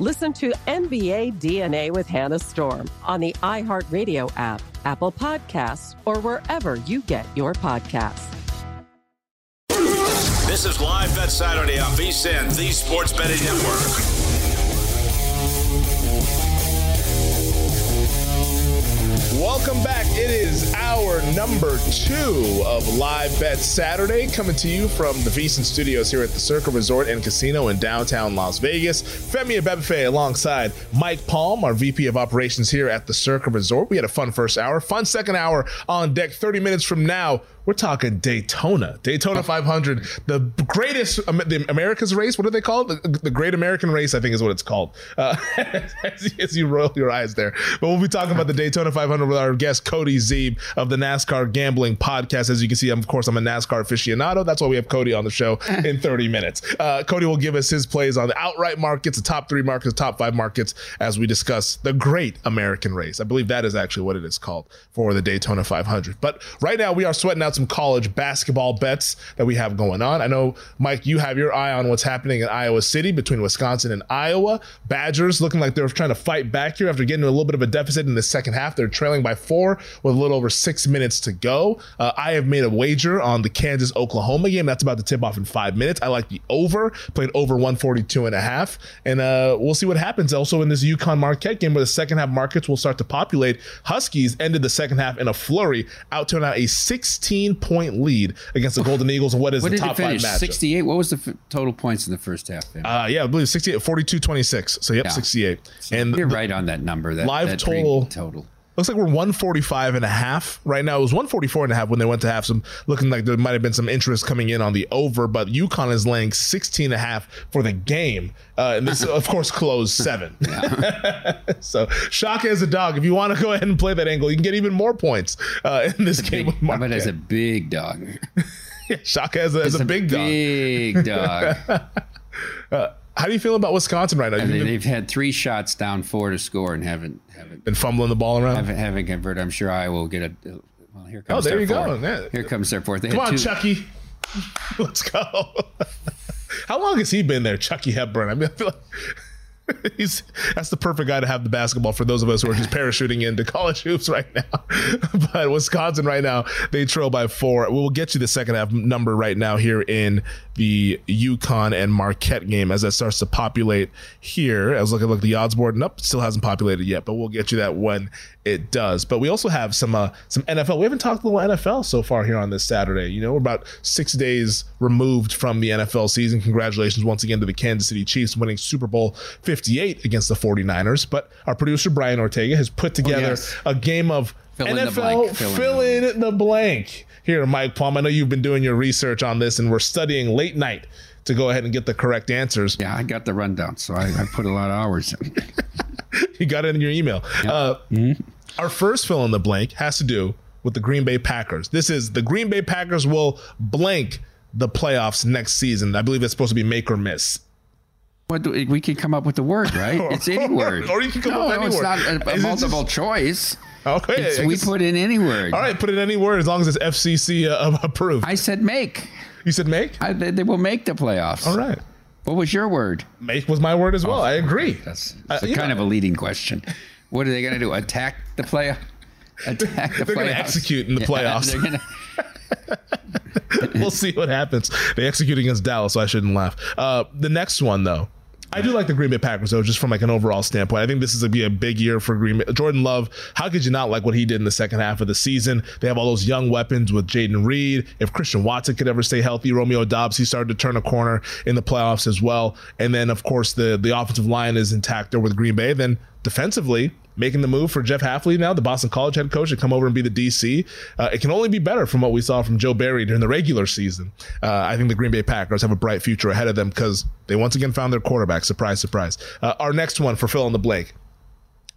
Listen to NBA DNA with Hannah Storm on the iHeartRadio app, Apple Podcasts, or wherever you get your podcasts. This is Live Bet Saturday on VSIN, the Sports Betting Network. Welcome back. It is hour number two of Live Bet Saturday, coming to you from the VSIN Studios here at the Circa Resort and Casino in downtown Las Vegas. Femi Abebefe alongside Mike Palm, our VP of Operations here at the Circa Resort. We had a fun first hour, fun second hour on deck. 30 minutes from now, we're talking Daytona, Daytona 500, the greatest, the America's race. What do they call it? The, the Great American Race, I think is what it's called. Uh, as, as, you roll your eyes there. But we'll be talking about the Daytona 500 with our guest Cody Zeeb of the NASCAR Gambling Podcast. As you can see, I'm, of course, I'm a NASCAR aficionado. That's why we have Cody on the show in 30 minutes. Uh, Cody will give us his plays on the outright markets, the top three markets, top five markets, as we discuss the Great American Race. I believe that is actually what it is called for the Daytona 500. But right now, we are sweating out some college basketball bets that we have going on. I know, Mike, you have your eye on what's happening in Iowa City between Wisconsin and Iowa. Badgers looking like they're trying to fight back here after getting a little bit of a deficit in the second half. They're trailing by four with a little over six minutes to go. Uh, I have made a wager on the Kansas Oklahoma game. That's about to tip off in five minutes. I like the over, played over 142 and a half. And uh, we'll see what happens also in this UConn Marquette game where the second half markets will start to populate. Huskies ended the second half in a flurry, out to now a 16 point lead against the Golden Eagles. What is what the top five match? 68. What was the f- total points in the first half? Then? Uh, yeah, I believe 68, 42 26. So, yep, Yeah. 68. So and you're the- right on that number. That live that total- total. Looks like we're 145 and a half right now. It was 144 and a half when they went to have some looking like there might have been some interest coming in on the over, but UConn is laying 16 and a half for the game. Uh, and this, of course, closed seven. so Shaka as a dog. If you want to go ahead and play that angle, you can get even more points uh, in this game Big, with as a big dog? Shaka as a, As a big dog. Big dog. How do you feel about Wisconsin right now? You've they, been, they've had three shots down four to score and haven't haven't been fumbling the ball around. haven't, haven't converted. I'm sure I will get a. Well, here Oh, comes. there their you go. fourth. Yeah. Here comes their fourth. They Come on, two, Chucky. Let's go. How long has he been there, Chucky Hepburn? I mean, I feel like he's that's the perfect guy to have the basketball for those of us who are just parachuting into college hoops right now. but Wisconsin right now, they trail by four. We'll get you the second half number right now here in the UConn and Marquette game as that starts to populate here. I was looking look at the odds board. Nope, still hasn't populated yet, but we'll get you that when it does. But we also have some uh, some NFL. We haven't talked a little NFL so far here on this Saturday. You know, we're about six days removed from the NFL season. Congratulations once again to the Kansas City Chiefs winning Super Bowl 58 against the 49ers. But our producer Brian Ortega has put together yes. a game of Fill in NFL blank. Fill in fill the in the blank. Here, Mike Palm. I know you've been doing your research on this, and we're studying late night to go ahead and get the correct answers. Yeah, I got the rundown, so I, I put a lot of hours in. You got it in your email. Uh, Our first fill in the blank has to do with the Green Bay Packers. This is the Green Bay Packers will blank the playoffs next season. I believe it's supposed to be make or miss. What do, we can come up with the word, right? It's any word. Or you can come no, up with no, any it's word. not a, a multiple just- choice. Okay. It's, we put in any word. All right, put in any word as long as it's FCC uh, approved. I said make. you said make? I, they, they will make the playoffs. All right. What was your word? Make was my word as well. I agree. That's, Uh, that's a kind know- of a leading question. What are they going to do? Attack the playoff? Attack the They're gonna execute in the Yeah, playoffs. they're gonna- we'll see what happens. They execute against Dallas, so I shouldn't laugh. Uh, the next one, though. I do like the Green Bay Packers, though, just from like an overall standpoint. I think this is going to be a big year for Green Bay. Jordan Love, how could you not like what he did in the second half of the season? They have all those young weapons with Jayden Reed. If Christian Watson could ever stay healthy, Romeo Doubs, he started to turn a corner in the playoffs as well. And then, of course, the, the offensive line is intact there with Green Bay. Then defensively, making the move for Jeff Hafley now, the Boston College head coach, to come over and be the DC. Uh, it can only be better from what we saw from Joe Barry during the regular season. Uh, I think the Green Bay Packers have a bright future ahead of them because they once again found their quarterback. Surprise, surprise. Uh, our next one for fill in the blank.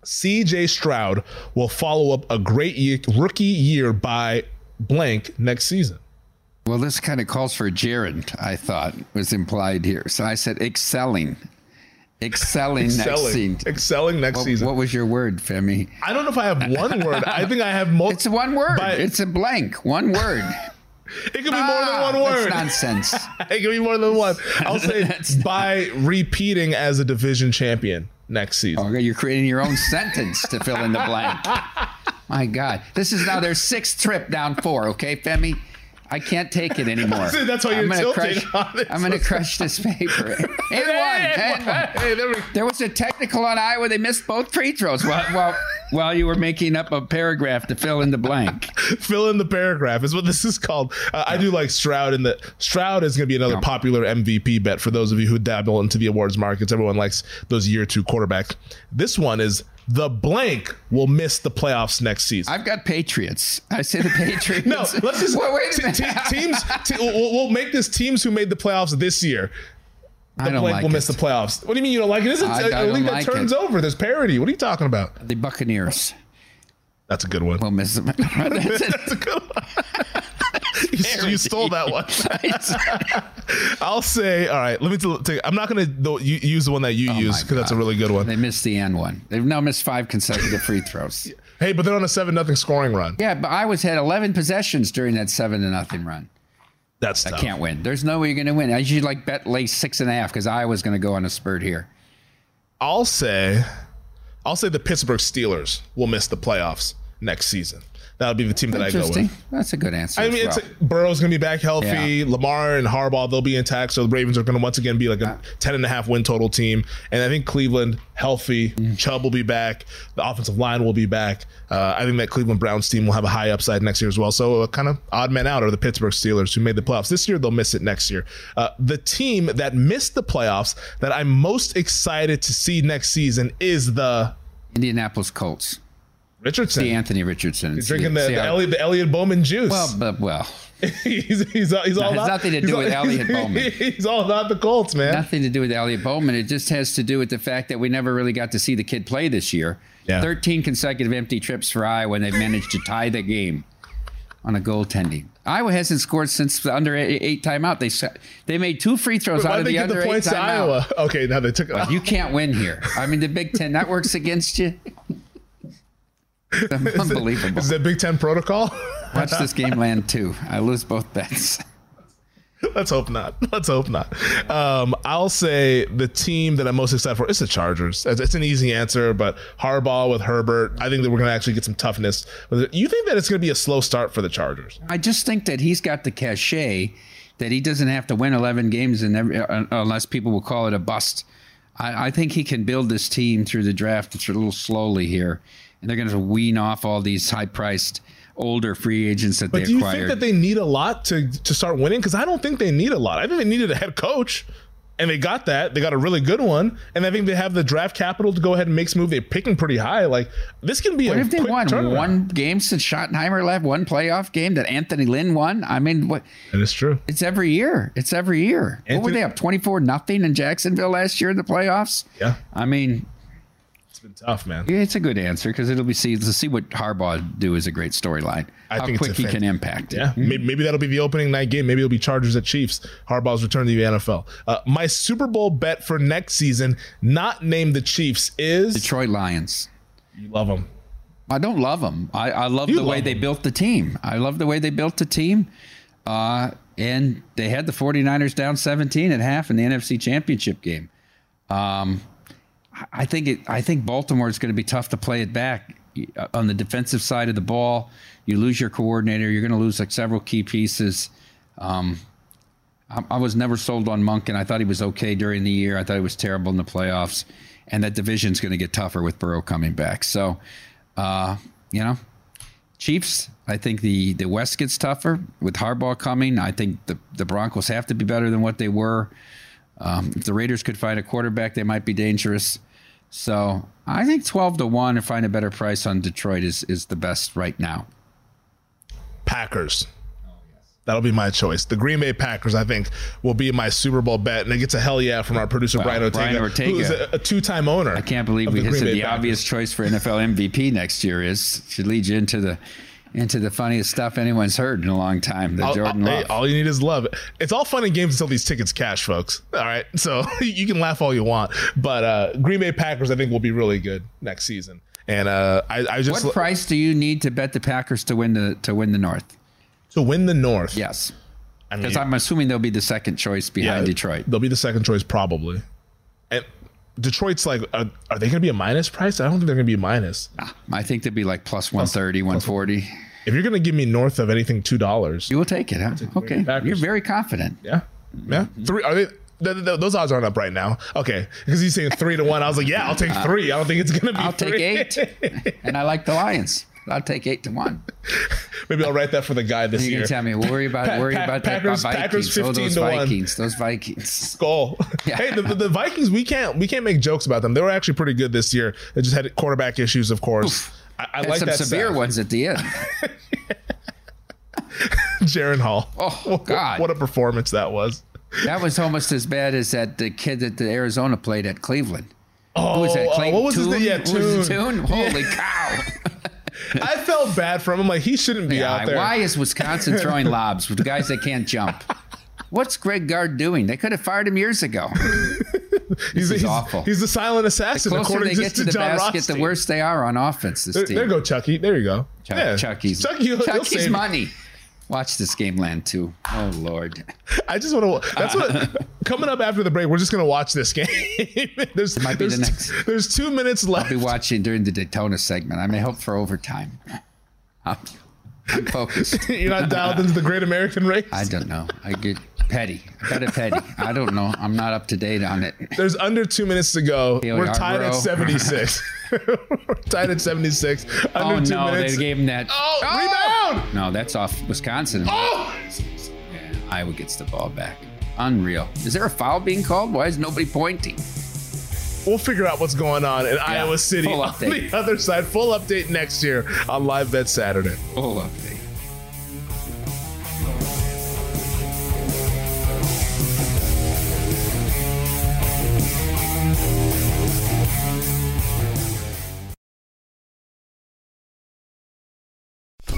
CJ Stroud will follow up a great year, rookie year by blank next season. well, this kind of calls for a gerund, I thought, was implied here. So I said excelling. Excelling, next Excelling, season. excelling next What, season. what was your word, Femi? I don't know if I have one word. I think I have multiple. It's one word. By- it's a blank. One word. Ah, it could be more than one word. That's nonsense. It could be more than one. I'll say by repeating as a division champion next season. Oh, you're creating your own sentence to fill in the blank. My God, this is now their sixth trip down four. Okay, Femi, I can't take it anymore. That's why you're I'm gonna crush, it. I'm going to crush this paper. And one, and one. Hey, there we There was a technical on Iowa. They missed both free throws Well, while, while you were making up a paragraph to fill in the blank. fill in the paragraph is what this is called. Uh, I do like Stroud, and the Stroud is going to be another popular MVP bet for those of you who dabble into the awards markets. Everyone likes those year two quarterbacks. This one is the blank will miss the playoffs next season. I've got Patriots. I say the Patriots. no, let's just Wait, wait minute. te- teams. te- we'll, we'll make this teams who made the playoffs this year. I The don't like will it. miss the playoffs. What do you mean you don't like it? This is I- a, a league that like turns it. over. There's parity. What are you talking about? The Buccaneers That's a good one. will miss them. That's it. That's a good one. you, you stole that one. I'll say, all right. Let me t-. I'm not going to use the one that you Oh use because that's a really good one. They missed the end one. They've now missed five consecutive free throws. Hey, but they're on a seven nothing scoring run. Yeah, but I was had 11 possessions during that seven to nothing run. That's I can't win. There's no way you're going to win. I usually like bet lay six and a half because I was going to go on a spurt here. I'll say, I'll say the Pittsburgh Steelers will miss the playoffs next season. That'll be the team that I go with. That's a good answer. I mean, well. it's Burrow's going to be back healthy. Yeah. Lamar and Harbaugh, they'll be intact. So the Ravens are going to once again be like a 10 and a half win total team. And I think Cleveland, healthy. Mm. Chubb will be back. The offensive line will be back. Uh, I think that Cleveland Browns team will have a high upside next year as well. So a kind of odd man out are the Pittsburgh Steelers who made the playoffs this year. They'll miss it next year. Uh, the team that missed the playoffs that I'm most excited to see next season is the Indianapolis Colts. Richardson. The Anthony Richardson. He's drinking the, the, Elliot, the Elliot Bowman juice. Well, but well, he's, he's, he's all has about, nothing to do he's with all- Elliot Bowman. He's all about the Colts, man. nothing to do with Elliot Bowman. It just has to do with the fact that we never really got to see the kid play this year. Yeah. 13 consecutive empty trips for Iowa, and they've managed to tie the game on a goaltending. Iowa hasn't scored since the under eight, eight timeout. They they made two free throws Why out of the under the eight timeout. Iowa? Okay, now they took. You can't win here. I mean, the Big Ten that works against you. Unbelievable. Is that Big Ten protocol? Watch this game land too. I lose both bets. Let's hope not. Let's hope not. Um, I'll say the team that I'm most excited for is the Chargers. It's, an easy answer, but Harbaugh with Herbert, I think that we're going to actually get some toughness. You think that it's going to be a slow start for the Chargers? I just think that he's got the cachet that he doesn't have to win 11 games in every, uh, unless people will call it a bust. I, I think he can build this team through the draft. It's a little slowly here, and they're going to wean off all these high-priced older free agents that But they do you acquired. think that they need a lot to to start winning? Because I don't think they need a lot. I think they needed a head coach, and they got that. They got a really good one, and I think they have the draft capital to go ahead and make some move. They're picking pretty high. Like this can be what a if they won turnaround. one game since Schottenheimer left? One playoff game that Anthony Lynn won. I mean, what? That is true. It's every year. It's every year. what were they up twenty four nothing in Jacksonville last year in the playoffs? Yeah. I mean, been tough, man. Yeah, it's a good answer because it'll be see to see what Harbaugh do is a great storyline. I How think quick he fan- can impact. it. Yeah, maybe, maybe that'll be the opening night game. Maybe it'll be Chargers at Chiefs. Harbaugh's return to the NFL. Uh, my Super Bowl bet for next season, not named the Chiefs, is Detroit Lions. you love them. I don't love them. I, I love You the way love they built the team. I love the way they built the team. Uh, and they had the 49ers down 17 at half in the NFC Championship game. Um, I- think it. I think Baltimore is going to be tough to play it back Uh, on the defensive side of the ball. You lose your coordinator. You're going to lose like several key pieces. Um, I, I was never sold on Monk, and I thought he was okay during the year. I thought he was terrible in the playoffs, and that division's going to get tougher with Burrow coming back. So, uh, you know, Chiefs. I think the the West gets tougher with Harbaugh coming. I think the the Broncos have to be better than what they were. Um, if the Raiders could find a quarterback, they might be dangerous. So I think twelve to one to find a better price on Detroit is is the best right now. Packers. That'll be my choice. The Green Bay Packers, I think, will be my Super Bowl bet, and it gets a hell yeah from our producer Brian Ortega, Brian Ortega. who is a, a two-time owner. I can't believe we the said Bay the Packers. obvious choice for NFL MVP next year is should lead you into the into the funniest stuff anyone's heard in a long time. The All, Jordan all- hey, Love. all you need is love. It's all fun and games until these tickets cash, folks. All right, so you can laugh all you want, but uh, Green Bay Packers, I think, will be really good next season. And uh, I, I just what price do you need to bet the Packers to win the to win the North? to win the North. Yes, I mean, because I'm assuming they'll be the second choice behind Detroit. They'll be the second choice probably. Detroit's like, are, are they going to be a minus price? I don't think they're going to be a minus. Ah, I think they'd be like plus 130, 140. If you're going to give me north of anything two dollars, You will take it, huh? Okay, you're very confident. yeah, yeah, mm-hmm. three. Are they? th- th- those odds aren't up right now. Okay, because he's saying three to one. I was like, yeah, I'll take uh, three. I don't think it's going to be. I'll take eight, and I like the Lions. I'll take eight to one. Maybe I'll write that for the guy this year. You year. tell me, worry about Pa- worry Pa- about Packers- that Packers Vikings. Oh, 15 those to one. Vikings, those Vikings. Skull. Yeah. Hey, the, the, Vikings, we can't we can't make jokes about them. They were actually pretty good this year. They just had quarterback issues, of course. I, I like some that severe ones at the end. Jaren Hall. Oh, God. what a performance that was. That was almost as bad as that the kid that the Arizona played at Cleveland. Oh, Who was that? uh, what was his Tune? name? Yeah, What was it, Tune. Tune? Holy cow! I felt bad for him. I'm like, he shouldn't be Yeah, out there. why is Wisconsin throwing lobs with guys that can't jump? What's Greg Gard doing? They could have fired him years ago. he's, he's, awful. he's the silent assassin, The closer they get to the John basket, the worse they are on offense. This There, team. there go Chucky. There you go. Chuck, yeah. Chucky's, Chucky, Chucky's money. Watch this game land too. Oh Lord. I just want to. That's what. coming up after the break, we're just gonna watch this game. there's might be there's, the next- there's two minutes left. I'll be watching during the Daytona segment. I may hope for overtime. I'm, I'm focused. You're not dialed into the Great American Race. I don't know. I get petty. I got a petty. I don't know. I'm not up to date on it. There's under two minutes to go. Haley We're tied at 76. We're tied at 76. Under Oh two no, minutes. they gave him that. oh, rebound! No, that's off Wisconsin. Oh! Yeah, Iowa gets the ball back. Unreal. Is there a foul being called? Why is nobody pointing? We'll figure out what's going on in Iowa City on update. the other side. Full update next year on Live Bet Saturday. Full update.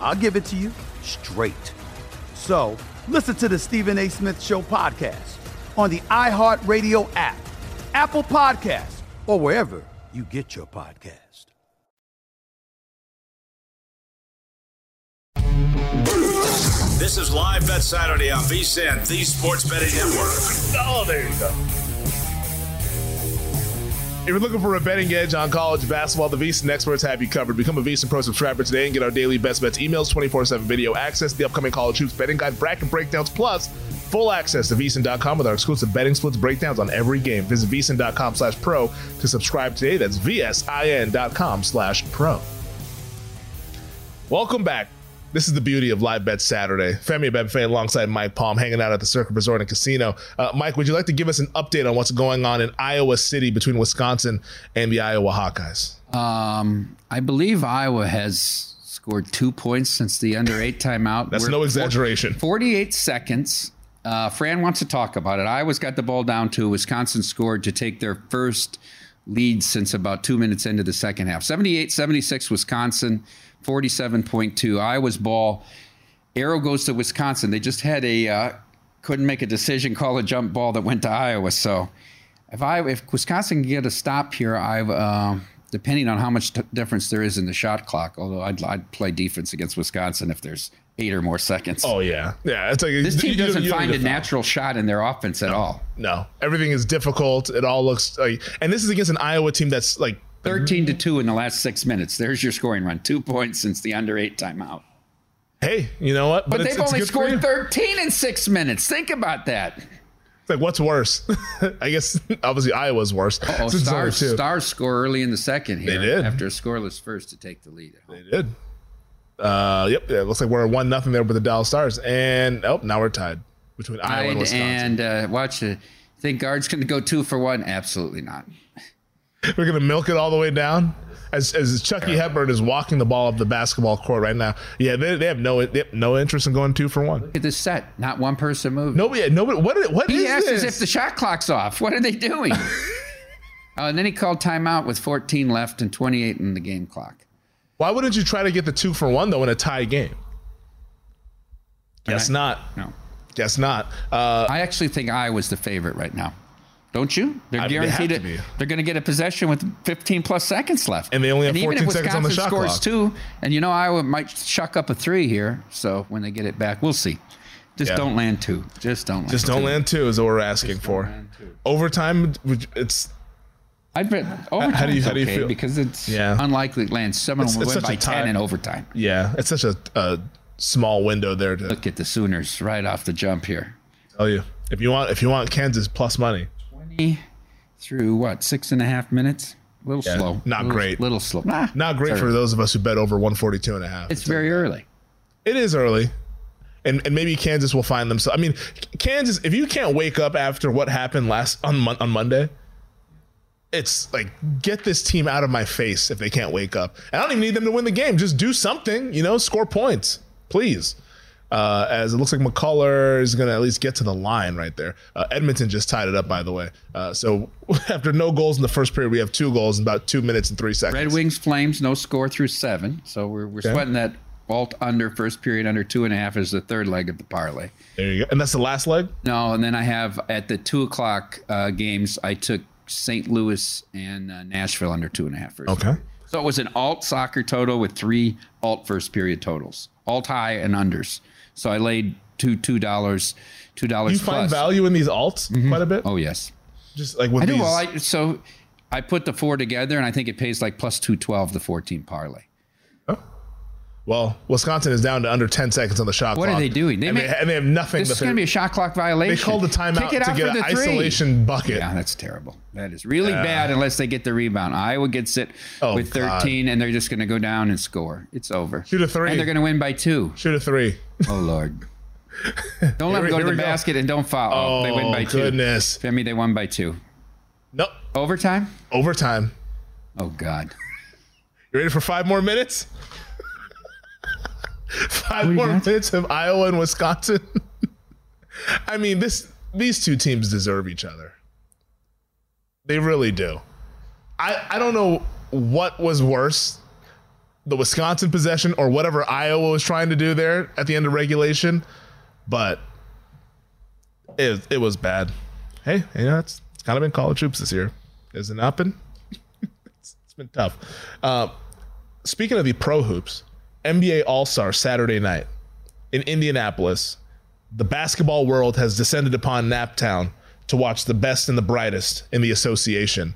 I'll give it to you straight. So, listen to the Stephen A. Smith Show podcast on the iHeartRadio app, Apple Podcast, or wherever you get your podcast. This is Live Bet Saturday on VSIN, the Sports Betting Network. Oh, there you go. If you're looking for a betting edge on college basketball, the VSiN experts have you covered. Become a VSiN Pro subscriber today and get our daily best bets emails, 24-7 video access, the upcoming college hoops betting guide, bracket breakdowns, plus full access to VSiN.com with our exclusive betting splits breakdowns on every game. Visit VSiN.com slash pro to subscribe today. That's VSIN.com slash pro. Welcome back. This is the beauty of Live Bet Saturday. Femi Abebefe alongside Mike Palm hanging out at the Circa Resort and Casino. Uh, Mike, would you like to give us an update on what's going on in Iowa City between Wisconsin and the Iowa Hawkeyes? Um, I believe Iowa has scored two points since the under eight timeout. That's We're no exaggeration. 48 seconds. Uh, Fran wants to talk about it. Iowa's got the ball down to Wisconsin scored to take their first lead since about two minutes into the second half. 78 76 Wisconsin, 47.2. Iowa's ball. Arrow goes to Wisconsin. They just had a, uh, couldn't make a decision, call a jump ball that went to Iowa. So if I if Wisconsin can get a stop here, I've uh, depending on how much t- difference there is in the shot clock. Although I'd, I'd play defense against Wisconsin if there's eight or more seconds. Oh yeah, yeah. It's like This team you doesn't you don't find a natural shot in their offense at all. No, everything is difficult. It all looks like, and this is against an Iowa team that's like 13 to 2 in the last six minutes. There's your scoring run. Two points since the under eight timeout. hey, you know what? But, it's- they've only scored 13 in six minutes. Think about that. Like what's worse? I guess obviously Iowa's worse. Oh, Since it's only stars, stars score early in the second here They did. after a scoreless first to take the lead. They did. Uh, yep. Yeah, it looks like we're one nothing there with the Dallas Stars, and oh, now we're tied between Iowa and Wisconsin. and uh, watch it. Think Gard's going to go two for one? Absolutely not. We're gonna milk it all the way down. As, as Chucky Hepburn is walking the ball up the basketball court right now, yeah, they, they have no they have no interest in going two for one. Look at this set. Not one person moved. Nobody, nobody. What? is- What He is asked this? as if the shot clock's off. What are they doing? oh, and then he called timeout with 14 left and 28 in the game clock. Why wouldn't you try to get the two for one though in a tie game? Guess I- not. No. Guess not. Uh, I actually think I was the favorite right now. Don't you? They're I mean, they guaranteed to it. They're going to get a possession with 15 plus seconds left. And they only have even 14 if seconds on the shot scores clock. two, and you know Iowa might chuck up a three here. So when they get it back, we'll see. Just Yeah. don't land two. Just don't land just don't two. land two is what we're asking for. Overtime, it's I bet overtime how do you- how do you okay feel? because it's Yeah. unlikely land. Someone It's- will win by a 10 tie. in overtime. yeah, it's such a, a small window there to Look at the Sooners right off the jump here. tell you. If you want, if you want Kansas plus money, 20 through what, six and a half minutes? A little Yeah, slow. not Little- great. Little slow. Nah, not great it's for those of us who bet over 142 and a half. It's very early. It is early. And, and maybe Kansas will find themselves. I mean, Kansas. If you can't wake up after what happened last on Mon- on Monday, it's like get this team out of my face if they can't wake up. And I don't even need them to win the game. Just do something. You know, score points, please. Uh, as it looks like McCullough is going to at least get to the line right there. Uh, Edmonton just tied it up, by the way. Uh, so after no goals in the first period, we have two goals in about two minutes and three seconds. Red Wings Flames, no score through seven. So we're, we're sweating that alt under first period under two and a half is the third leg of the parlay. There you go. And that's the last leg. No, and then I have at the two o'clock uh, games, I took St. Louis and uh, Nashville under two and a half first. Okay. period. So it was an alt soccer total with three alt first period totals, alt high and unders. So I laid two two dollars, two dollars You plus. find value in these alts mm-hmm. quite a bit. Oh yes, Just like with I do. these. Well, I, so I put the four together, and I think it pays like plus two twelve the fourteen parlay. Well, Wisconsin is down to under 10 seconds on the shot What clock. What are they doing? They and, may- they, and they have nothing. This is going to be a shot clock violation. They called the timeout to get an isolation bucket. Yeah, that's terrible. That is really bad unless they get the rebound. Iowa gets it Oh, with God. 13, and they're just going to go down and score. It's over. Shoot a three. And they're going to win by two. Shoot a three. Oh, Lord. Don't let them go to the go. basket and don't foul. Oh, they win by two. goodness. Femi, they won by two. Nope. Overtime? Overtime. Oh, God. You ready for five more minutes? Five more minutes of Iowa and Wisconsin. I mean, this these two teams deserve each other. They really do. I, I don't know what was worse, the Wisconsin possession or whatever Iowa was trying to do there at the end of regulation, but it, it was bad. Hey, you know, it's, it's kind of been college hoops this year. Has it not been? it's been tough. Uh, speaking of the pro hoops, NBA All Star Saturday night in Indianapolis, the basketball world has descended upon Naptown to watch the best and the brightest in the association.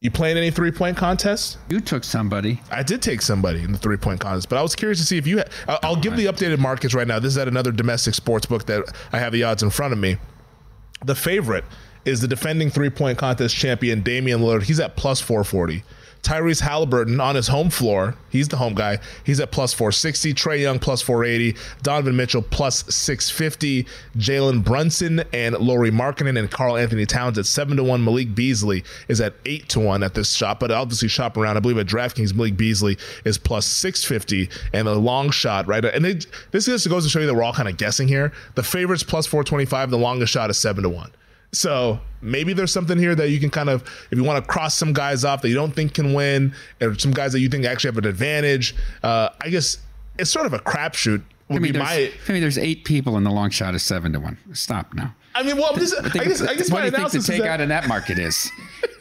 You playing any three point contests? You took somebody. I did take somebody in the three point contest, but I was curious to see if you. Had, I'll, I'll give the updated markets right now. This is at another domestic sports book that I have the odds in front of me. The favorite is the defending three point contest champion Damian Lillard. He's at plus 440. Tyrese Halliburton on his home floor. He's the home guy. He's at plus 460. Trae Young plus 480. Donovan Mitchell plus 650. Jalen Brunson and Lauri Markkanen and Karl-Anthony Towns at 7 to 1. Malik Beasley is at 8 to 1 at this shop. But obviously, shop around. I believe at DraftKings, Malik Beasley is plus 650. And a long shot, right? And they, this just goes to show you that we're all kind of guessing here. The favorites plus 425. The longest shot is 7 to 1. So maybe there's something here that you can kind of, if you want to cross some guys off that you don't think can win, or some guys that you think actually have an advantage. Uh, I guess it's sort of a crapshoot. I mean, there's, my. I mean, there's eight people in the long shot of seven to one. Stop now. I mean, well, this, I guess, I guess what my do you think the takeout that, in that market is?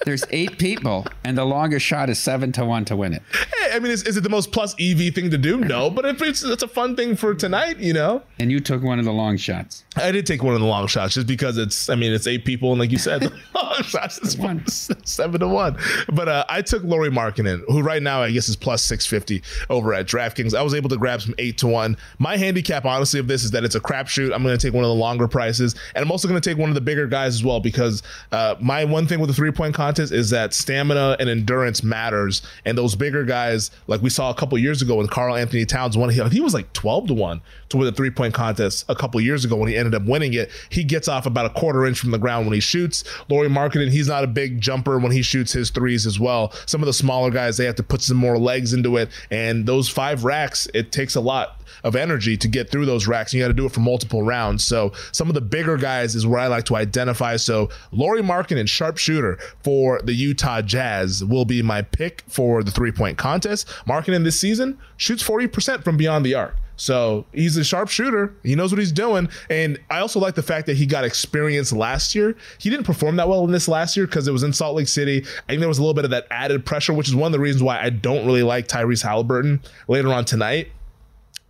There's eight people, and the longest shot is seven to one to win it. Hey, I mean, is, is it the most plus EV thing to do? No, but if it's it's a fun thing for tonight, you know. And you took one of the long shots. I did take one of the long shots just because it's, I mean, it's eight people, and like you said, the long shots is one seven to one. But uh, I took Lauri Markkanen, who right now I guess is plus six fifty over at DraftKings. I was able to grab some eight to one. My handicap, honestly, of this is that it's a crapshoot. I'm going to take one of the longer prices, and I'm also going to take one of the bigger guys as well because uh, my one thing with the three point contest is that stamina and endurance matters, and those bigger guys, like we saw a couple years ago when Karl-Anthony Towns won, he, he was like twelve to one to win the three point contest a couple years ago when he ended up winning it. He gets off about a quarter inch from the ground when he shoots. Lauri Markkanen, he's not a big jumper when he shoots his threes as well. Some of the smaller guys, they have to put some more legs into it. And those five racks, it takes a lot of energy to get through those racks. You got to do it for multiple rounds. So some of the bigger guys is where I like to identify. So Lauri Markkanen, sharpshooter for the Utah Jazz, will be my pick for the three point contest. Markkanen this season shoots 40% from beyond the arc. So he's a sharpshooter. He knows what he's doing. And I also like the fact that he got experience last year. He didn't perform that well in this last year because it was in Salt Lake City. I think there was a little bit of that added pressure, which is one of the reasons why I don't really like Tyrese Halliburton later on tonight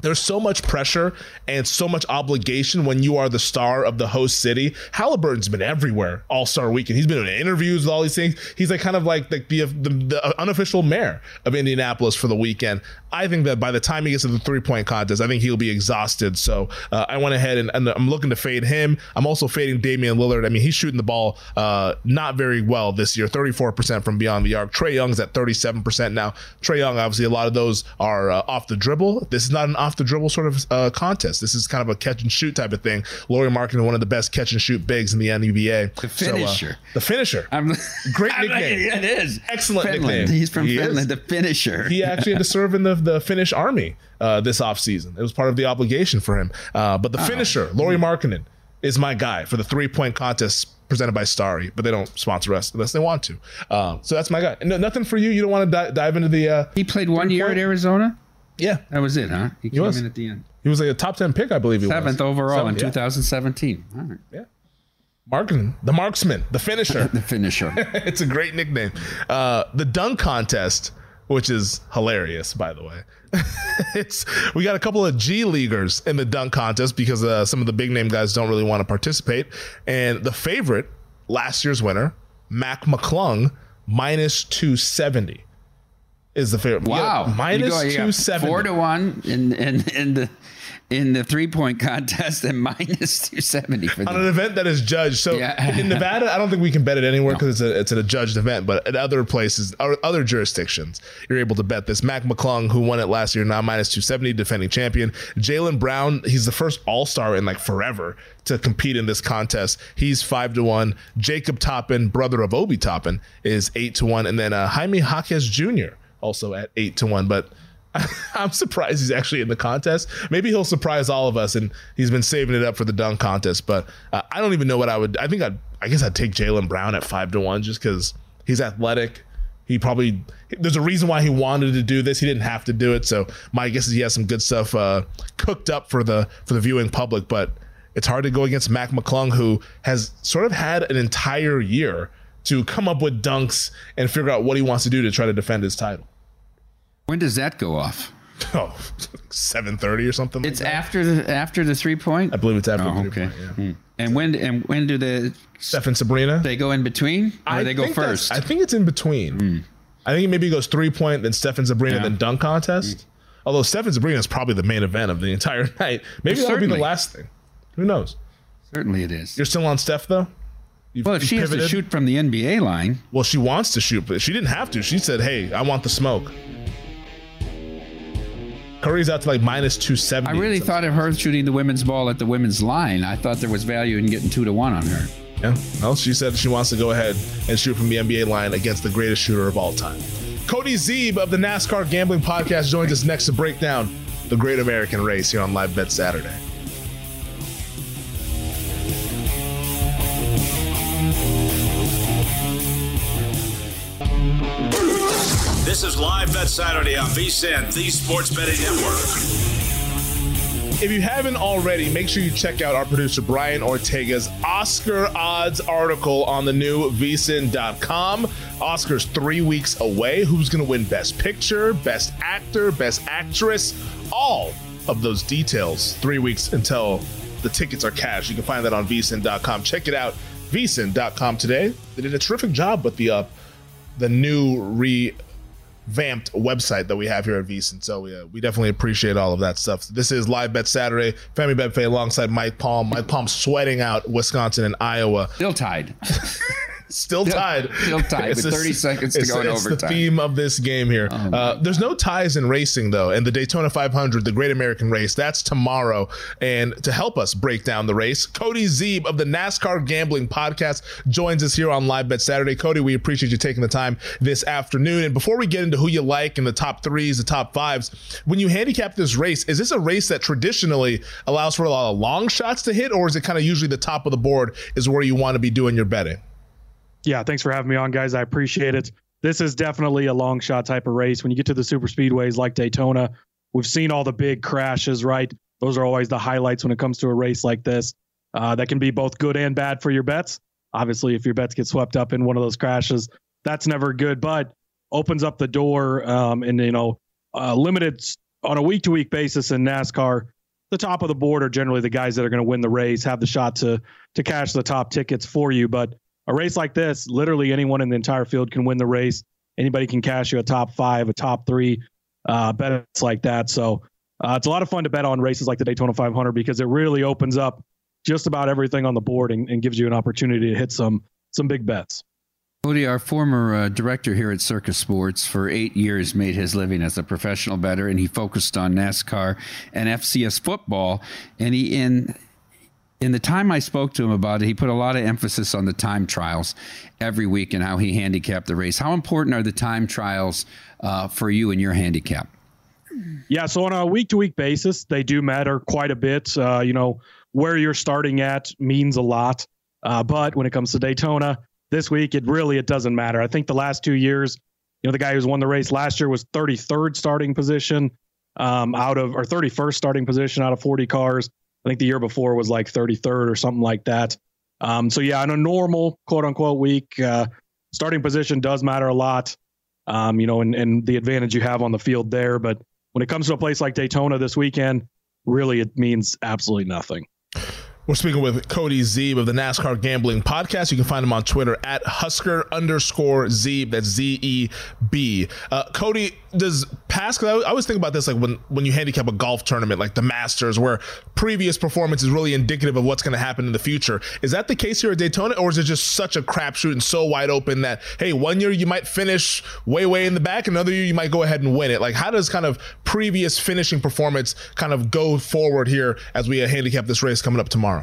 there's so much pressure and so much obligation when you are the star of the host city. Halliburton's been everywhere all star weekend. He's been in interviews with all these things. He's like kind of like the, the, the, unofficial mayor of Indianapolis for the weekend. I think that by the time he gets to the three point contest, I think he'll be exhausted. So uh, I went ahead and, and, I'm looking to fade him. I'm also fading Damian Lillard. I mean, he's shooting the ball uh, not very well this year 34% from beyond the arc. Trae Young's at 37% now. Trae Young, obviously, a lot of those are uh, off the dribble. This is not an the dribble sort of uh, contest. This is kind of a catch and shoot type of thing. Lauri Markkanen, one of the best catch and shoot bigs in the NBA. The finisher. So, the finisher. I'm, Great I'm- nickname. It is. Excellent Finland. nickname. He's from He is. Finland, the finisher. he actually had to serve in the, the Finnish army uh, this offseason. It was part of the obligation for him. Uh, but the finisher, Lauri Markkanen, is my guy for the three point contest presented by Starry, but they don't sponsor us unless they want to. Uh, so that's my guy. No, nothing for you. You don't want to di- dive into the. Uh, he played one year at Arizona. Yeah, That was it, huh? He came was. in at the end. he was like a top ten pick, I believe. He Seventh was. overall in Seventh, yeah. 2017. All right. Yeah. Markkanen, the marksman, the finisher. The finisher. it's a great nickname. Uh, the dunk contest, which is hilarious, by the way. it's we got a couple of G leaguers in the dunk contest because uh, some of the big name guys don't really want to participate. And the favorite, last year's winner, Mac McClung, minus two seventy. Is the favorite. Wow, minus two seventy. Four to one in in in the in the three point contest and minus 270 for on an event that is judged. So yeah. in Nevada, I don't think we can bet it anywhere because no. it's a it's a judged event. But at other places, other jurisdictions, you're able to bet this. Mac McClung, who won it last year, now minus 270, defending champion. Jaylen Brown, he's the first All Star in like forever to compete in this contest. He's five to one. Jacob Toppin, brother of Obi Toppin, is eight to one, and then uh, Jaime Jaquez Jr. also at eight to one. But I'm surprised he's actually in the contest. Maybe he'll surprise all of us, and he's been saving it up for the dunk contest. But uh, I don't even know what I would. I think I'd. I guess I'd take Jaylen Brown at five to one just because he's athletic. He probably there's a reason why he wanted to do this. He didn't have to do it. So my guess is he has some good stuff uh, cooked up for the for the viewing public. But it's hard to go against Mac McClung, who has sort of had an entire year to come up with dunks and figure out what he wants to do to try to defend his title. When does that go off? Oh, 7:30 or something. It's like after the after the three point. I believe it's after. Oh, okay. Point, yeah. hmm. And when and when do the Steph and Sabrina? They go in between, or I they go first? I think it's in between. Mm. I think it maybe goes three point, then Steph and Sabrina, yeah. then dunk contest. Mm. Although Steph and Sabrina is probably the main event of the entire night. Maybe that'll be the last thing. Who knows? Certainly, it is. You're still on Steph though. You've, well, if she pivoted. has to shoot from the NBA line, well, she wants to shoot, but she didn't have to. She said, "Hey, I want the smoke." Curry's out to like minus 270. I really thought of her shooting the women's ball at the women's line. I thought there was value in getting two to one on her. Yeah. Well, she said she wants to go ahead and shoot from the NBA line against the greatest shooter of all time. Cody Zeeb of the NASCAR Gambling Podcast joins us next to break down the Great American Race here on Live Bet Saturday. This is Live Bet Saturday on VSIN, the Sports Betting Network. If you haven't already, make sure you check out our producer Brian Ortega's Oscar odds article on the new vsin.com. Oscar's three weeks away. Who's going to win Best Picture, Best Actor, Best Actress? All of those details three weeks until the tickets are cashed. You can find that on vsin.com. Check it out, vsin.com today. They did a terrific job with the uh, the new re vamped website that we have here at VSiN. So we, uh, we definitely appreciate all of that stuff. This is Live Bet Saturday. Femi Bebefe alongside Mike Palm. Mike Palm sweating out Wisconsin and Iowa. Still tied. Still tied. Still tied with 30 seconds to go in it's overtime. the theme of this game here. Oh uh, there's no ties in racing, though. And the Daytona 500, the Great American Race, that's tomorrow. And to help us break down the race, Cody Zeeb of the NASCAR Gambling Podcast joins us here on Live Bet Saturday. Cody, we appreciate you taking the time this afternoon. And before we get into who you like and the top threes, the top fives, when you handicap this race, is this a race that traditionally allows for a lot of long shots to hit, or is it kind of usually the top of the board is where you want to be doing your betting? Yeah, thanks for having me on, guys. I appreciate it. This is definitely a long shot type of race. When you get to the super speedways like Daytona, we've seen all the big crashes, right? Those are always the highlights when it comes to a race like this. Uh, that can be both good and bad for your bets. Obviously, if your bets get swept up in one of those crashes, that's never good, but opens up the door um, and, you know, uh, limited on a week to week basis in NASCAR. The top of the board are generally the guys that are going to win the race, have the shot to to cash the top tickets for you. But a race like this, literally anyone in the entire field can win the race. Anybody can cash you a top five, a top three uh, bets like that. So uh, it's a lot of fun to bet on races like the Daytona 500 because it really opens up just about everything on the board and, and gives you an opportunity to hit some some big bets. Cody, our former uh, director here at Circa Sports, for eight years made his living as a professional bettor, and he focused on NASCAR and FCS football. And he in in the time I spoke to him about it, he put a lot of emphasis on the time trials every week and how he handicapped the race. How important are the time trials uh, for you and your handicap? Yeah, so on a week to week basis, they do matter quite a bit. Uh, you know, where you're starting at means a lot. Uh, but when it comes to Daytona this week, it really it doesn't matter. I think the last two years, you know, the guy who's won the race last year was 33rd starting position um, out of or 31st starting position out of 40 cars. I think the year before was like 33rd or something like that. Um, so yeah, in a normal quote unquote week, uh, starting position does matter a lot. Um, you know, and, and the advantage you have on the field there. But when it comes to a place like Daytona this weekend, really it means absolutely nothing. We're speaking with Cody Zeeb of the NASCAR Gambling Podcast. You can find him on Twitter at Husker underscore Zeeb. That's Z E B. Uh, Cody, does past? I always think about this like when when you handicap a golf tournament, like the Masters, where previous performance is really indicative of what's going to happen in the future. Is that the case here at Daytona, or is it just such a crapshoot and so wide open that hey, one year you might finish way way in the back, another year you might go ahead and win it? Like, how does kind of previous finishing performance kind of go forward here as we handicap this race coming up tomorrow?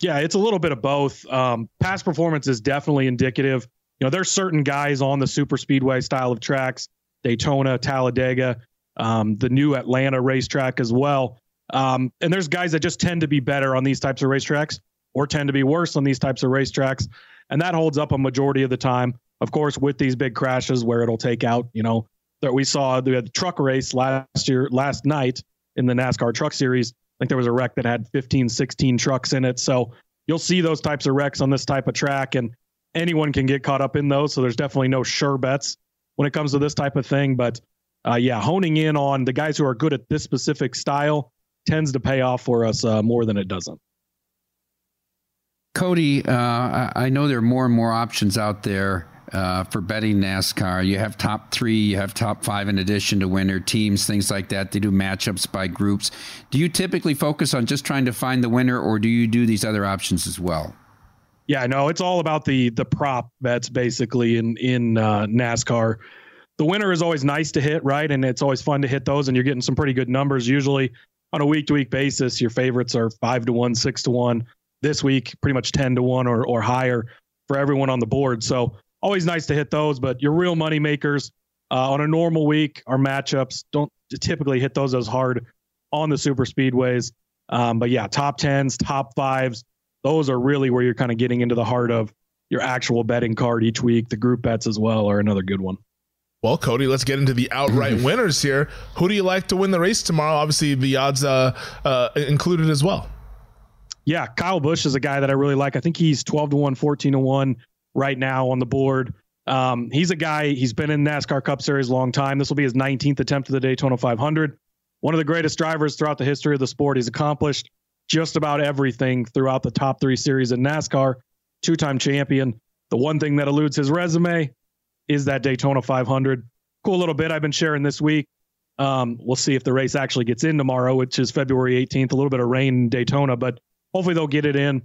Yeah, it's a little bit of both. Um, past performance is definitely indicative. You know, there's certain guys on the super speedway style of tracks, Daytona, Talladega, um, the new Atlanta racetrack as well. Um, and there's guys that just tend to be better on these types of racetracks or tend to be worse on these types of racetracks. And that holds up a majority of the time. Of course, with these big crashes where it'll take out, you know, that we saw the truck race last year, last night in the NASCAR Truck Series think there was a wreck that had 15, 16 trucks in it. So you'll see those types of wrecks on this type of track, and anyone can get caught up in those. So there's definitely no sure bets when it comes to this type of thing. But uh, yeah, honing in on the guys who are good at this specific style tends to pay off for us uh, more than it doesn't. Cody, uh, I know there are more and more options out there uh, for betting NASCAR. You have top three, you have top five in addition to winner teams, things like that. They do matchups by groups. Do you typically focus on just trying to find the winner, or do you do these other options as well? Yeah, no, it's all about the the prop bets basically in in uh, NASCAR. The winner is always nice to hit, right? And it's always fun to hit those, and you're getting some pretty good numbers usually on a week to week basis. Your favorites are five to one, six to one. This week, pretty much ten to one or or higher for everyone on the board. So always nice to hit those, but your real money makers uh, on a normal week, our matchups don't typically hit those as hard on the super speedways. Um, but yeah, top tens, top fives, those are really where you're kind of getting into the heart of your actual betting card each week. The group bets as well are another good one. Well, Cody, let's get into the outright winners here. Who do you like to win the race tomorrow? Obviously, the odds uh, uh, included as well. Yeah, Kyle Busch is a guy that I really like. I think he's 12 to 1, 14 to 1 right now on the board. Um, he's a guy, he's been in NASCAR Cup Series a long time. This will be his 19th attempt at the Daytona 500. One of the greatest drivers throughout the history of the sport. He's accomplished just about everything throughout the top three series in NASCAR, two time champion. The one thing that eludes his resume is that Daytona 500. Cool little bit I've been sharing this week. Um, we'll see if the race actually gets in tomorrow, which is February 18th. A little bit of rain in Daytona, but hopefully they'll get it in.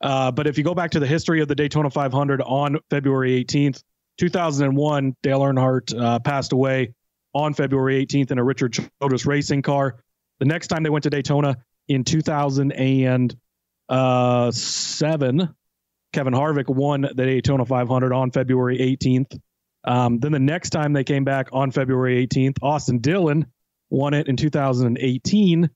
Uh, but if you go back to the history of the Daytona 500 on February 18th, 2001, Dale Earnhardt uh, passed away on February 18th in a Richard Childress racing car. The next time they went to Daytona in 2007, Kevin Harvick won the Daytona 500 on February 18th. Um, then the next time they came back on February 18th, Austin Dillon won it in 2018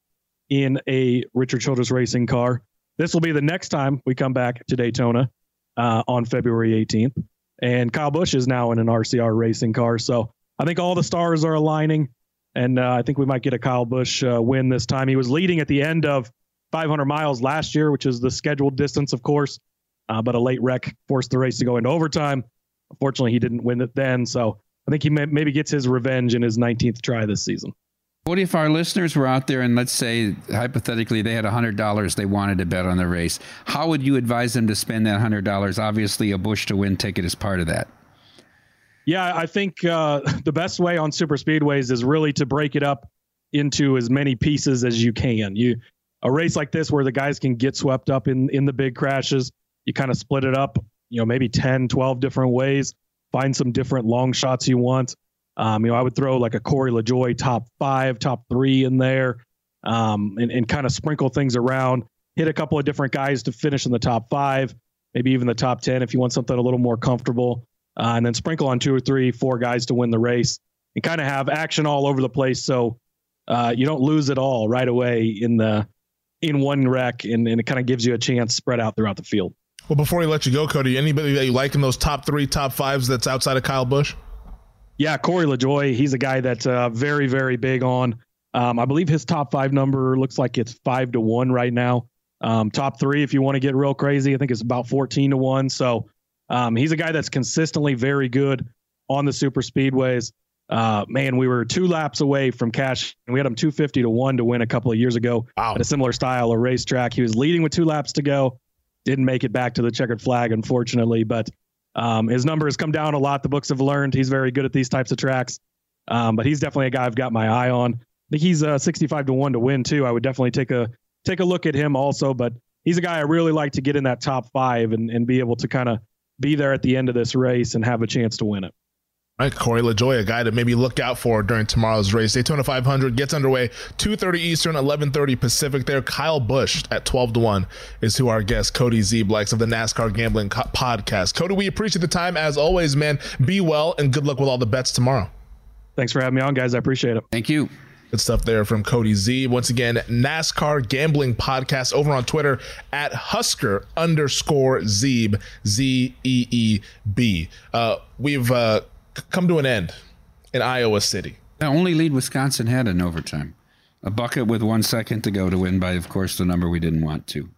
in a Richard Childress racing car. This will be the next time we come back to Daytona uh, on February 18th. And Kyle Busch is now in an RCR racing car. So I think all the stars are aligning. And uh, I think we might get a Kyle Busch uh, win this time. He was leading at the end of 500 miles last year, which is the scheduled distance, of course. Uh, but a late wreck forced the race to go into overtime. Unfortunately, he didn't win it then. So I think he may, maybe gets his revenge in his 19th try this season. What if our listeners were out there and let's say hypothetically they had $100 they wanted to bet on the race? How would you advise them to spend that $100? Obviously, a Busch to win ticket is part of that. Yeah, I think uh, the best way on super speedways is really to break it up into as many pieces as you can. You a race like this where the guys can get swept up in in the big crashes, you kind of split it up, you know, maybe 10, 12 different ways, find some different long shots you want. Um, you know, I would throw like a Corey LaJoie top five, top three in there, um, and, and kind of sprinkle things around. Hit a couple of different guys to finish in the top five, maybe even the top 10 if you want something a little more comfortable. Uh, and then sprinkle on two or three, four guys to win the race and kind of have action all over the place. So uh, you don't lose it all right away in the in one wreck, and, and it kind of gives you a chance spread out throughout the field. Well, before we let you go, Cody, anybody that you like in those top three, top fives that's outside of Kyle Busch? Yeah, Corey LaJoie, he's a guy that's uh, very, very big on. Um, I believe his top five number looks like it's five to one right now. Um, top three, if you want to get real crazy, I think it's about 14 to one. So um, he's a guy that's consistently very good on the super speedways. Uh, man, we were two laps away from cash, and we had him 250 to one to win a couple of years ago wow. at a similar style of racetrack. He was leading with two laps to go, didn't make it back to the checkered flag, unfortunately, but um, his number has come down a lot. The books have learned he's very good at these types of tracks, um, but he's definitely a guy I've got my eye on. I think he's uh, 65 to one to win too. I would definitely take a take a look at him also, but he's a guy I really like to get in that top five and, and be able to kind of be there at the end of this race and have a chance to win it. Right, Corey LaJoie, a guy to maybe look out for during tomorrow's race. Daytona 500 gets underway 2:30 Eastern, 11:30 Pacific. There, Kyle Busch at 12 to one is who our guest Cody Zeeb likes of the NASCAR Gambling Co- Podcast. Cody, we appreciate the time as always, man. Be well and good luck with all the bets tomorrow. Thanks for having me on, guys. I appreciate it. Thank you. Good stuff there from Cody Z. Once again, NASCAR Gambling Podcast over on Twitter at Husker underscore Zeeb, Z E E B. Uh, we've uh, come to an end in Iowa City. The only lead Wisconsin had in overtime. A bucket with one second to go to win by, of course, the number we didn't want to.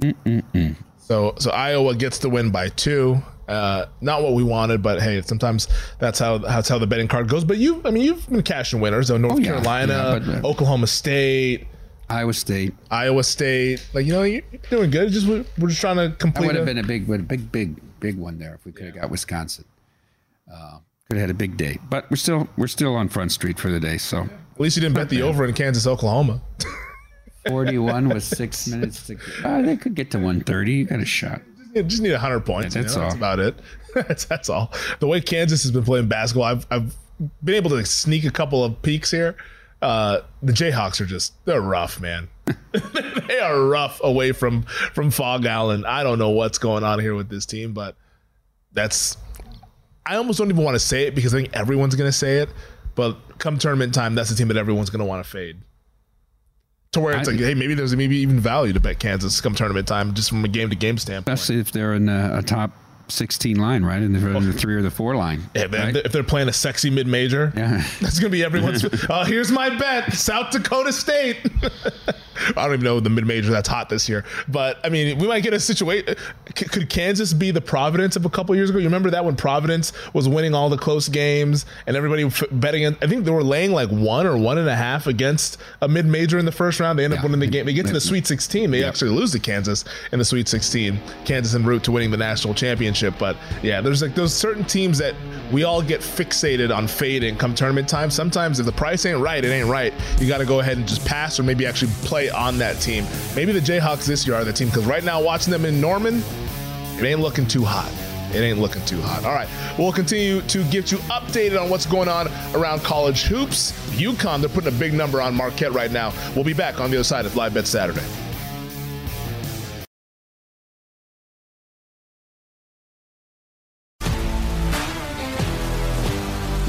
Mm-mm-mm. So, so Iowa gets the win by two. Uh, not what we wanted, but hey, sometimes that's how that's how the betting card goes. But you, I mean, you've been cashing winners. So North Oh, yeah. Carolina, Yeah, but, uh, Oklahoma State, Iowa State. Iowa State. Like you know, you're doing good. Just we're just trying to That complete. would have been a big, big, big, big one there if we could have got Wisconsin. Uh, could have had a big day, but we're still we're still on Front Street for the day. So At least you didn't bet the over in Kansas, Oklahoma. 41 with six minutes to. Uh, they could get to 130. You got a shot. You just need hundred points. Yeah, you that's know? That's all. about it. that's, that's all. The way Kansas has been playing basketball, I've I've been able to sneak a couple of peaks here. Uh, the Jayhawks are just they're rough, man. they are rough away from from Phog Allen. I don't know what's going on here with this team, but that's I almost don't even want to say it because I think everyone's going to say it. But come tournament time, that's the team that everyone's going to want to fade. To where it's I- like, hey, maybe there's maybe even value to bet Kansas come tournament time, just from a game to game standpoint. Especially if they're in a, a top 16 line, right? And they're in the three or the four line. Yeah, right? if they're playing a sexy mid major, Yeah. that's gonna be everyone's. oh, here's my bet: South Dakota State. I don't even know the mid major that's hot this year, but I mean, we might get a situation. C- could Kansas be the Providence of a couple years ago? You remember that when Providence was winning all the close games and everybody f- betting? I think they were laying like one or one and a half against a mid major in the first round. They end up winning the game. They get to the Sweet 16. They actually lose to Kansas in the Sweet 16. Kansas en route to winning the national championship. But yeah, there's like those certain teams that we all get fixated on fading come tournament time. Sometimes if the price ain't right, it ain't right. You got to go ahead and just pass or maybe actually play on that team. Maybe the Jayhawks this year are the team because right now watching them in Norman, it ain't looking too hot. It ain't looking too hot. All right. We'll continue to get you updated on what's going on around college hoops. UConn, they're putting a big number on Marquette right now. We'll be back on the other side of Live Bet Saturday.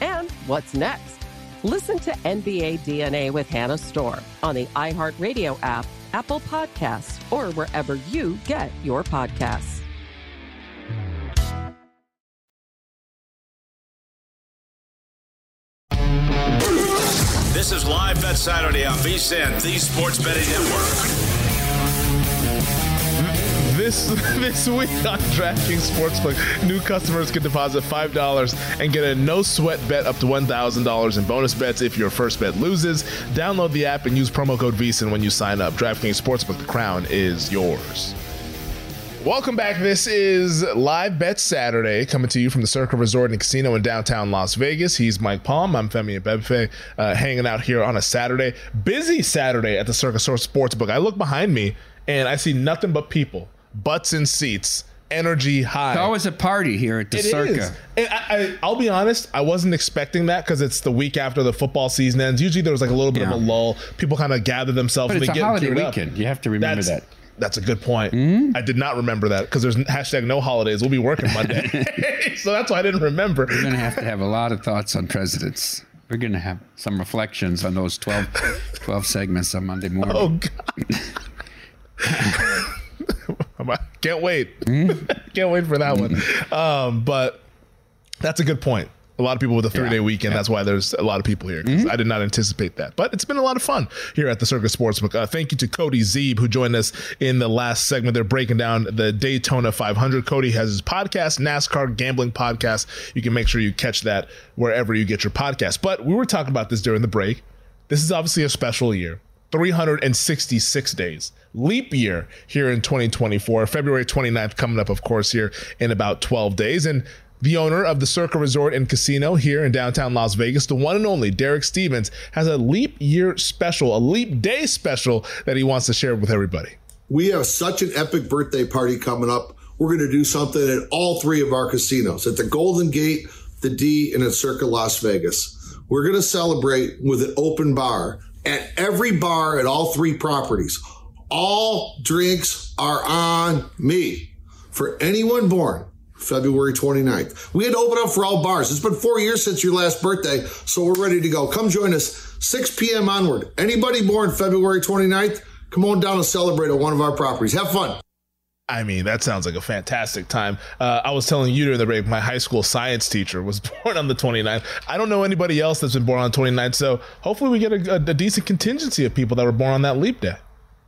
And what's next? Listen to NBA DNA with Hannah Storm on the iHeartRadio app, Apple Podcasts, or wherever you get your podcasts. This is Live Bet Saturday on VSIN, the Sports Betting Network. This this week on DraftKings Sportsbook, new customers can deposit five dollars and get a no sweat bet up to one thousand dollars in bonus bets if your first bet loses. Download the app and use promo code VSIN when you sign up. DraftKings Sportsbook, the crown is yours. Welcome back. This is Live Bet Saturday, coming to you from the Circa Resort and Casino in downtown Las Vegas. He's Mike Palm. I'm Femi Abebefe, uh, hanging out here on a Saturday. Busy Saturday at the Circa Sportsbook. I look behind me and I see nothing but people, butts in seats, energy high. It's always a party here at the It Circa. is. I, I, I'll be honest, I wasn't expecting that because it's the week after the football season ends. Usually there was like a little bit of a lull. People kind of gather themselves. But it's they a get holiday geared up. weekend. You have to remember That's- that. That's a good point. Hmm? I did not remember that because there's hashtag no holidays. We'll be working Monday. so that's why I didn't remember. We're going to have to have a lot of thoughts on presidents. We're going to have some reflections on those 12, 12 segments on Monday morning. Oh, God. Can't wait. Hmm? Can't wait for that one. Um, but that's a good point. A lot of people with a three day Yeah. weekend. That's why there's a lot of people here. 'cause I did not anticipate that. But it's been a lot of fun here at the Circa Sportsbook. Uh, thank you to Cody Zeeb, who joined us in the last segment. They're breaking down the Daytona 500. Cody has his podcast, NASCAR Gambling Podcast. You can make sure you catch that wherever you get your podcast. But we were talking about this during the break. This is obviously a special year. 366 days. Leap year here in 2024. February 29th coming up, of course, here in about 12 days. And the owner of the Circa Resort and Casino here in downtown Las Vegas, the one and only Derek Stevens, has a leap year special, a leap day special that he wants to share with everybody. We have such an epic birthday party coming up. We're going to do something at all three of our casinos at the Golden Gate, the D, and at Circa Las Vegas. We're going to celebrate with an open bar at every bar at all three properties. All drinks are on me for anyone born February 29th. We had to open up for all bars. It's been four years since your last birthday, so we're ready to go. Come join us 6 p.m. onward. Anybody born February 29th, come on down and celebrate at one of our properties. Have fun. I mean, that sounds like a fantastic time. Uh, I was telling you during the break, my high school science teacher was born on the 29th. I don't know anybody else that's been born on the 29th, so hopefully we get a, a, a decent contingency of people that were born on that leap day.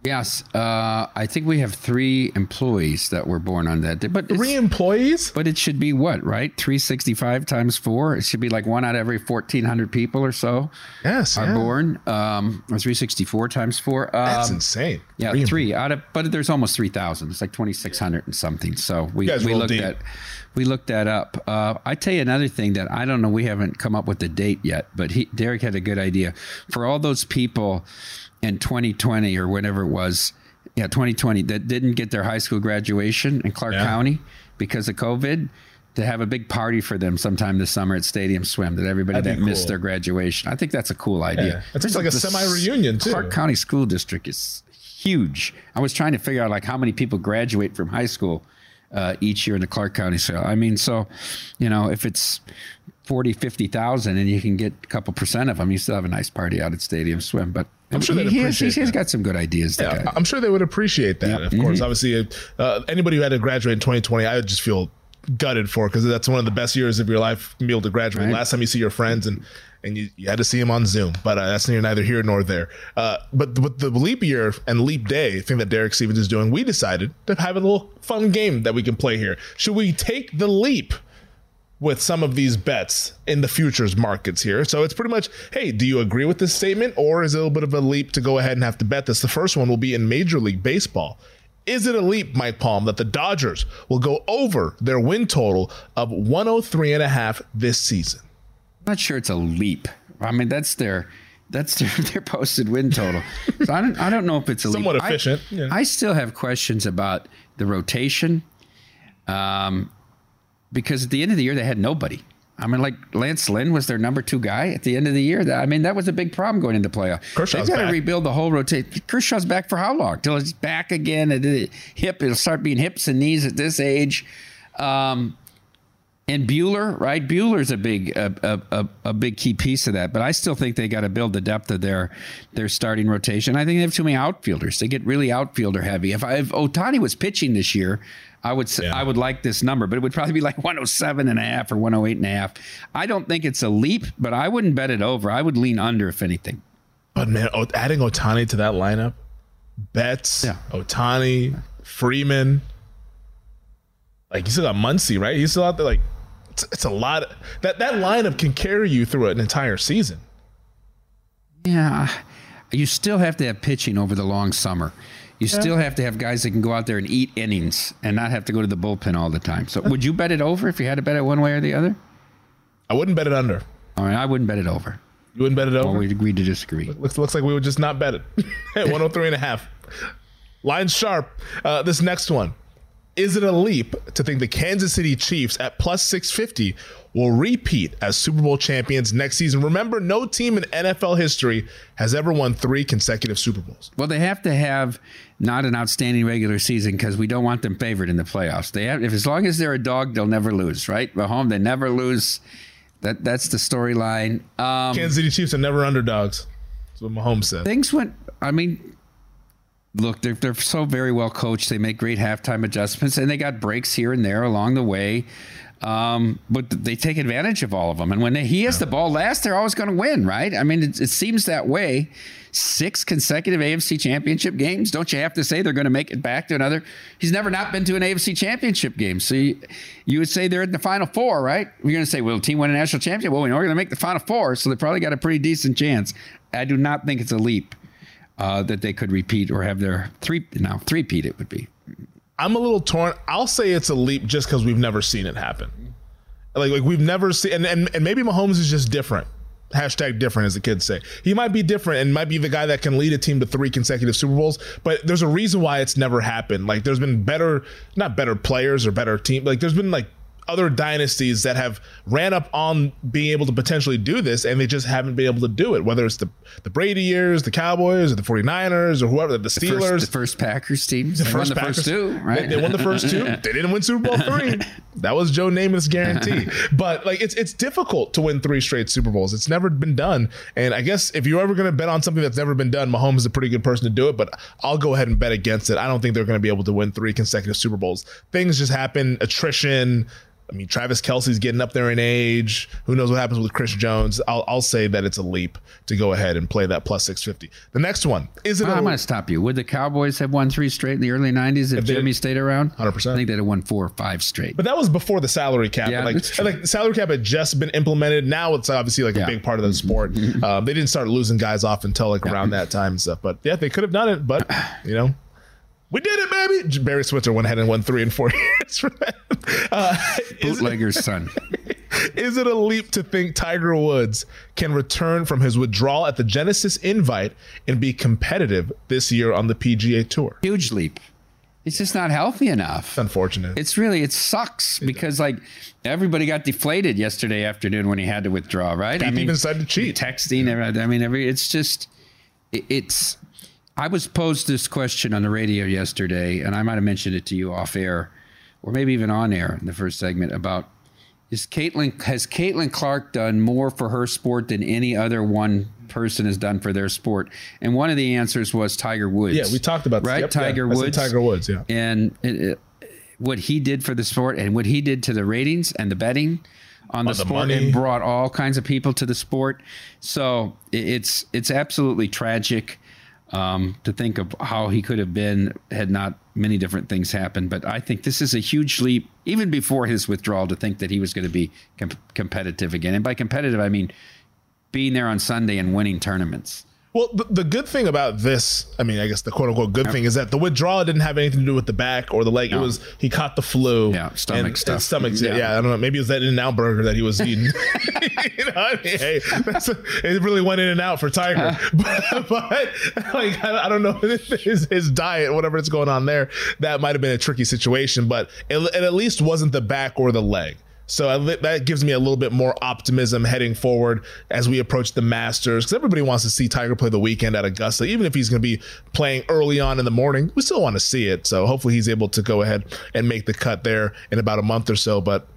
Yes, uh, I think we have three employees that were born on that day. But three employees? But it should be what, right? Three sixty-five times four. It should be like one out of every fourteen hundred people or so. Yes, are yeah. born. Um, or three sixty-four times four. Um, That's insane. Yeah, Three three, out of. But there's almost three thousand. It's like twenty-six hundred and something. So we we looked deep. at we looked that up. Uh, I tell you another thing that I don't know. We haven't come up with the date yet, but he, Derek had a good idea for all those people in 2020 or whatever it was. Yeah, 2020 that didn't get their high school graduation in Clark Yeah. County because of COVID. To have a big party for them sometime this summer at Stadium Swim that everybody That'd that missed cool. their graduation. I think that's a cool idea. Yeah. It's like a semi-reunion, too. Clark County School District is huge. I was trying to figure out like how many people graduate from high school uh, each year in the Clark County. So I mean, so you know, if it's 40, 50,000 and you can get a couple percent of them, you still have a nice party out at Stadium Swim. But I'm sure he, they'd he has, got some good ideas. Yeah. I'm sure they would appreciate that. Of course, Mhm. obviously, uh, anybody who had to graduate in 2020, I would just feel gutted for because that's one of the best years of your life. Be able to graduate. Right. Last time you see your friends and and you, you had to see them on Zoom, but uh, that's neither here nor there. Uh, but with the leap year and leap day thing that Derek Stevens is doing, we decided to have a little fun game that we can play here. Should we take the leap? With some of these bets in the futures markets here. So it's pretty much, hey, do you agree with this statement or is it a little bit of a leap to go ahead and have to bet this? The first one will be in Major League Baseball. Is it a leap, Mike Palm, that the Dodgers will go over their win total of 103 and a half this season? I'm not sure it's a leap. I mean, that's their that's their, their posted win total. So I don't I don't know if it's a Somewhat leap. I- efficient, yeah. I, still have questions about the rotation, um, because at the end of the year they had nobody. I mean, like Lance Lynn was their number two guy at the end of the year. That- I mean, that was a big problem going into playoff. Kershaw's They've got to rebuild the whole rotation. Kershaw's back for how long? Till it's back again. At the hip, it'll start being hips and knees at this age. Um, and Buehler, right? Buehler's a big a, a, a, big key piece of that. But I still think they got to build the depth of their their starting rotation. I think they have too many outfielders. They get really outfielder heavy. If, I, if Ohtani was pitching this year, I would say, I would like this number, but it would probably be like 107 and a half or 108 and a half. I don't think it's a leap, but I wouldn't bet it over. I would lean under if anything. But man, adding Ohtani to that lineup, Betts, Ohtani, Freeman, like you still got Muncy, right? He's still out there. Like it's, it's a lot. that that lineup can carry you through an entire season. Yeah, you still have to have pitching over the long summer. You Yeah. still have to have guys that can go out there and eat innings and not have to go to the bullpen all the time. So, would you bet it over if you had to bet it one way or the other? I wouldn't bet it under. All right, I wouldn't bet it over. You wouldn't bet it over. Well, we agreed to disagree. Looks looks like we would just not bet it at 103 and a half. Line sharp. Uh, this next one. Is it a leap to think the Kansas City Chiefs at plus 650 will repeat as Super Bowl champions next season? Remember, no team in NFL history has ever won three consecutive Super Bowls. Well, they have to have not an outstanding regular season because we don't want them favored in the playoffs. They have, if as long as they're a dog, they'll never lose, right? At home, they never lose. That that's the storyline. Um, Kansas City Chiefs are never underdogs. That's what Mahomes said. things went. I mean, look, they're they're so very well coached. They make great halftime adjustments, and they got breaks here and there along the way. Um, but they take advantage of all of them. And when they, he has the ball last, they're always going to win, right? I mean, it, it seems that way. Six consecutive AFC championship games. Don't you have to say they're going to make it back to another? He's never not been to an AFC championship game. So you, you would say they're in the final four, right? You're going to say, well, the team won a national championship. Well, we know we're going to make the final four. So they probably got a pretty decent chance. I do not think it's a leap uh, that they could repeat or have their three now three peat it would be. I'm a little torn. I'll say it's a leap just because we've never seen it happen. Like, like we've never seen, and, and, and maybe Mahomes is just different. Hashtag different, as the kids say. He might be different and might be the guy that can lead a team to three consecutive Super Bowls, but there's a reason why it's never happened. Like, there's been better, not better players or better team. Like, there's been like other dynasties that have ran up on being able to potentially do this and they just haven't been able to do it whether it's the the Brady years the Cowboys or the 49ers or whoever the Steelers First, the first Packers team. the They first won the Packers, first two, right? They, they won the first two. They didn't win Super Bowl three. That was Joe Namath's guarantee. But like, it's it's difficult to win three straight Super Bowls. It's never been done. And I guess if you're ever going to bet on something that's never been done, Mahomes is a pretty good person to do it. But I'll go ahead and bet against it. I don't think they're going to be able to win three consecutive Super Bowls. Things just happen. Attrition. I mean, Travis Kelce's getting up there in age. Who knows what happens with Chris Jones? I'll, I'll say that it's a leap to go ahead and play that plus 650. The next one is it? I'm going to stop you. Would the Cowboys have won three straight in the early '90s if, If they- Jimmy stayed around? 100%. I think they'd have won four or five straight. But that was before the salary cap. Yeah, like, that's true. like the salary cap had just been implemented. Now it's obviously like a big part of the sport. um, they didn't start losing guys off until like around that time and stuff. But yeah, they could have done it. But you know, we did it, baby. Barry Switzer went ahead and won three and four years for that. Uh, Bootlegger's son. is it a leap to think Tiger Woods can return from his withdrawal at the Genesis Invite and be competitive this year on the PGA Tour? Huge leap. He's just not healthy enough. It's unfortunate. It's really it sucks because like everybody got deflated yesterday afternoon when he had to withdraw, right? Pete even decided to cheat. Texting, every- I mean, every it's just it- it's. I was posed this question on the radio yesterday, and I might have mentioned it to you off air, or maybe even on air in the first segment about is Caitlin has Caitlin Clark done more for her sport than any other one person has done for their sport? And one of the answers was Tiger Woods. Yeah, we talked about this. right. Yep, yeah. Tiger said Woods. Tiger Woods, yeah. And it, it- what he did for the sport and what he did to the ratings and the betting on the, On the sport money. and brought all kinds of people to the sport. So it's it's absolutely tragic um, to think of how he could have been had not many different things happened. But I think this is a huge leap, even before his withdrawal, to think that he was going to be com- competitive again. And by competitive, I mean being there on Sunday and winning tournaments. Well, the, the good thing about this, I mean, I guess the quote unquote good thing is that the withdrawal didn't have anything to do with the back or the leg. It was he caught the flu. Yeah, stomach and, stuff. And stomach, yeah. Yeah. I don't know. Maybe it was that In and Out burger that he was eating. you know, I mean, hey, that's it really went in and out for Tiger. Uh-huh. but, but like, I, I don't know his, his diet, whatever it's going on there. That might have been a tricky situation, but it, it at least wasn't the back or the leg. So I- that gives me a little bit more optimism heading forward as we approach the Masters because everybody wants to see Tiger play the weekend at Augusta, even if he's going to be playing early on in the morning. We still want to see it. So hopefully he's able to go ahead and make the cut there in about a month or so. But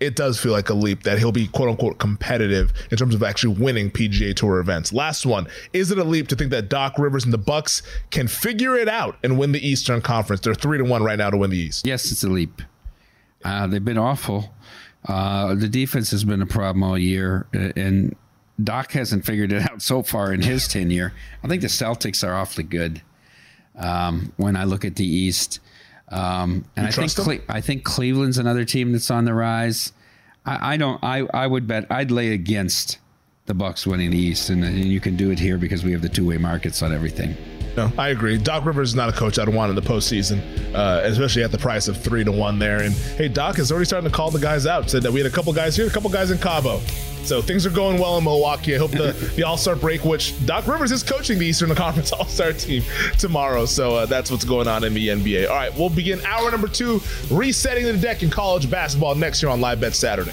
it does feel like a leap that he'll be quote unquote competitive in terms of actually winning PGA Tour events. Last one, is it a leap to think that Doc Rivers and the Bucks can figure it out and win the Eastern Conference? They're three to one right now to win the East. Yes, it's a leap. Uh, they've been awful. Uh, the defense has been a problem all year, and Doc hasn't figured it out so far in his tenure. I think the Celtics are awfully good. Um, when I look at the East, um, and I think? Cle- I think Cleveland's another team that's on the rise. I, I don't. I I would bet I'd lay against the Bucks winning the East, and, and you can do it here because we have the two way markets on everything. No, I agree. Doc Rivers is not a coach I'd want in the postseason, uh, especially at the price of three to one there. And hey, Doc is already starting to call the guys out. Said that we had a couple guys here, a couple guys in Cabo. So things are going well in Milwaukee. I hope the, the All Star break, which Doc Rivers is coaching the Eastern Conference All Star team tomorrow. So uh, that's what's going on in the NBA. All right, we'll begin hour number two, resetting the deck in college basketball next year on Live Bet Saturday.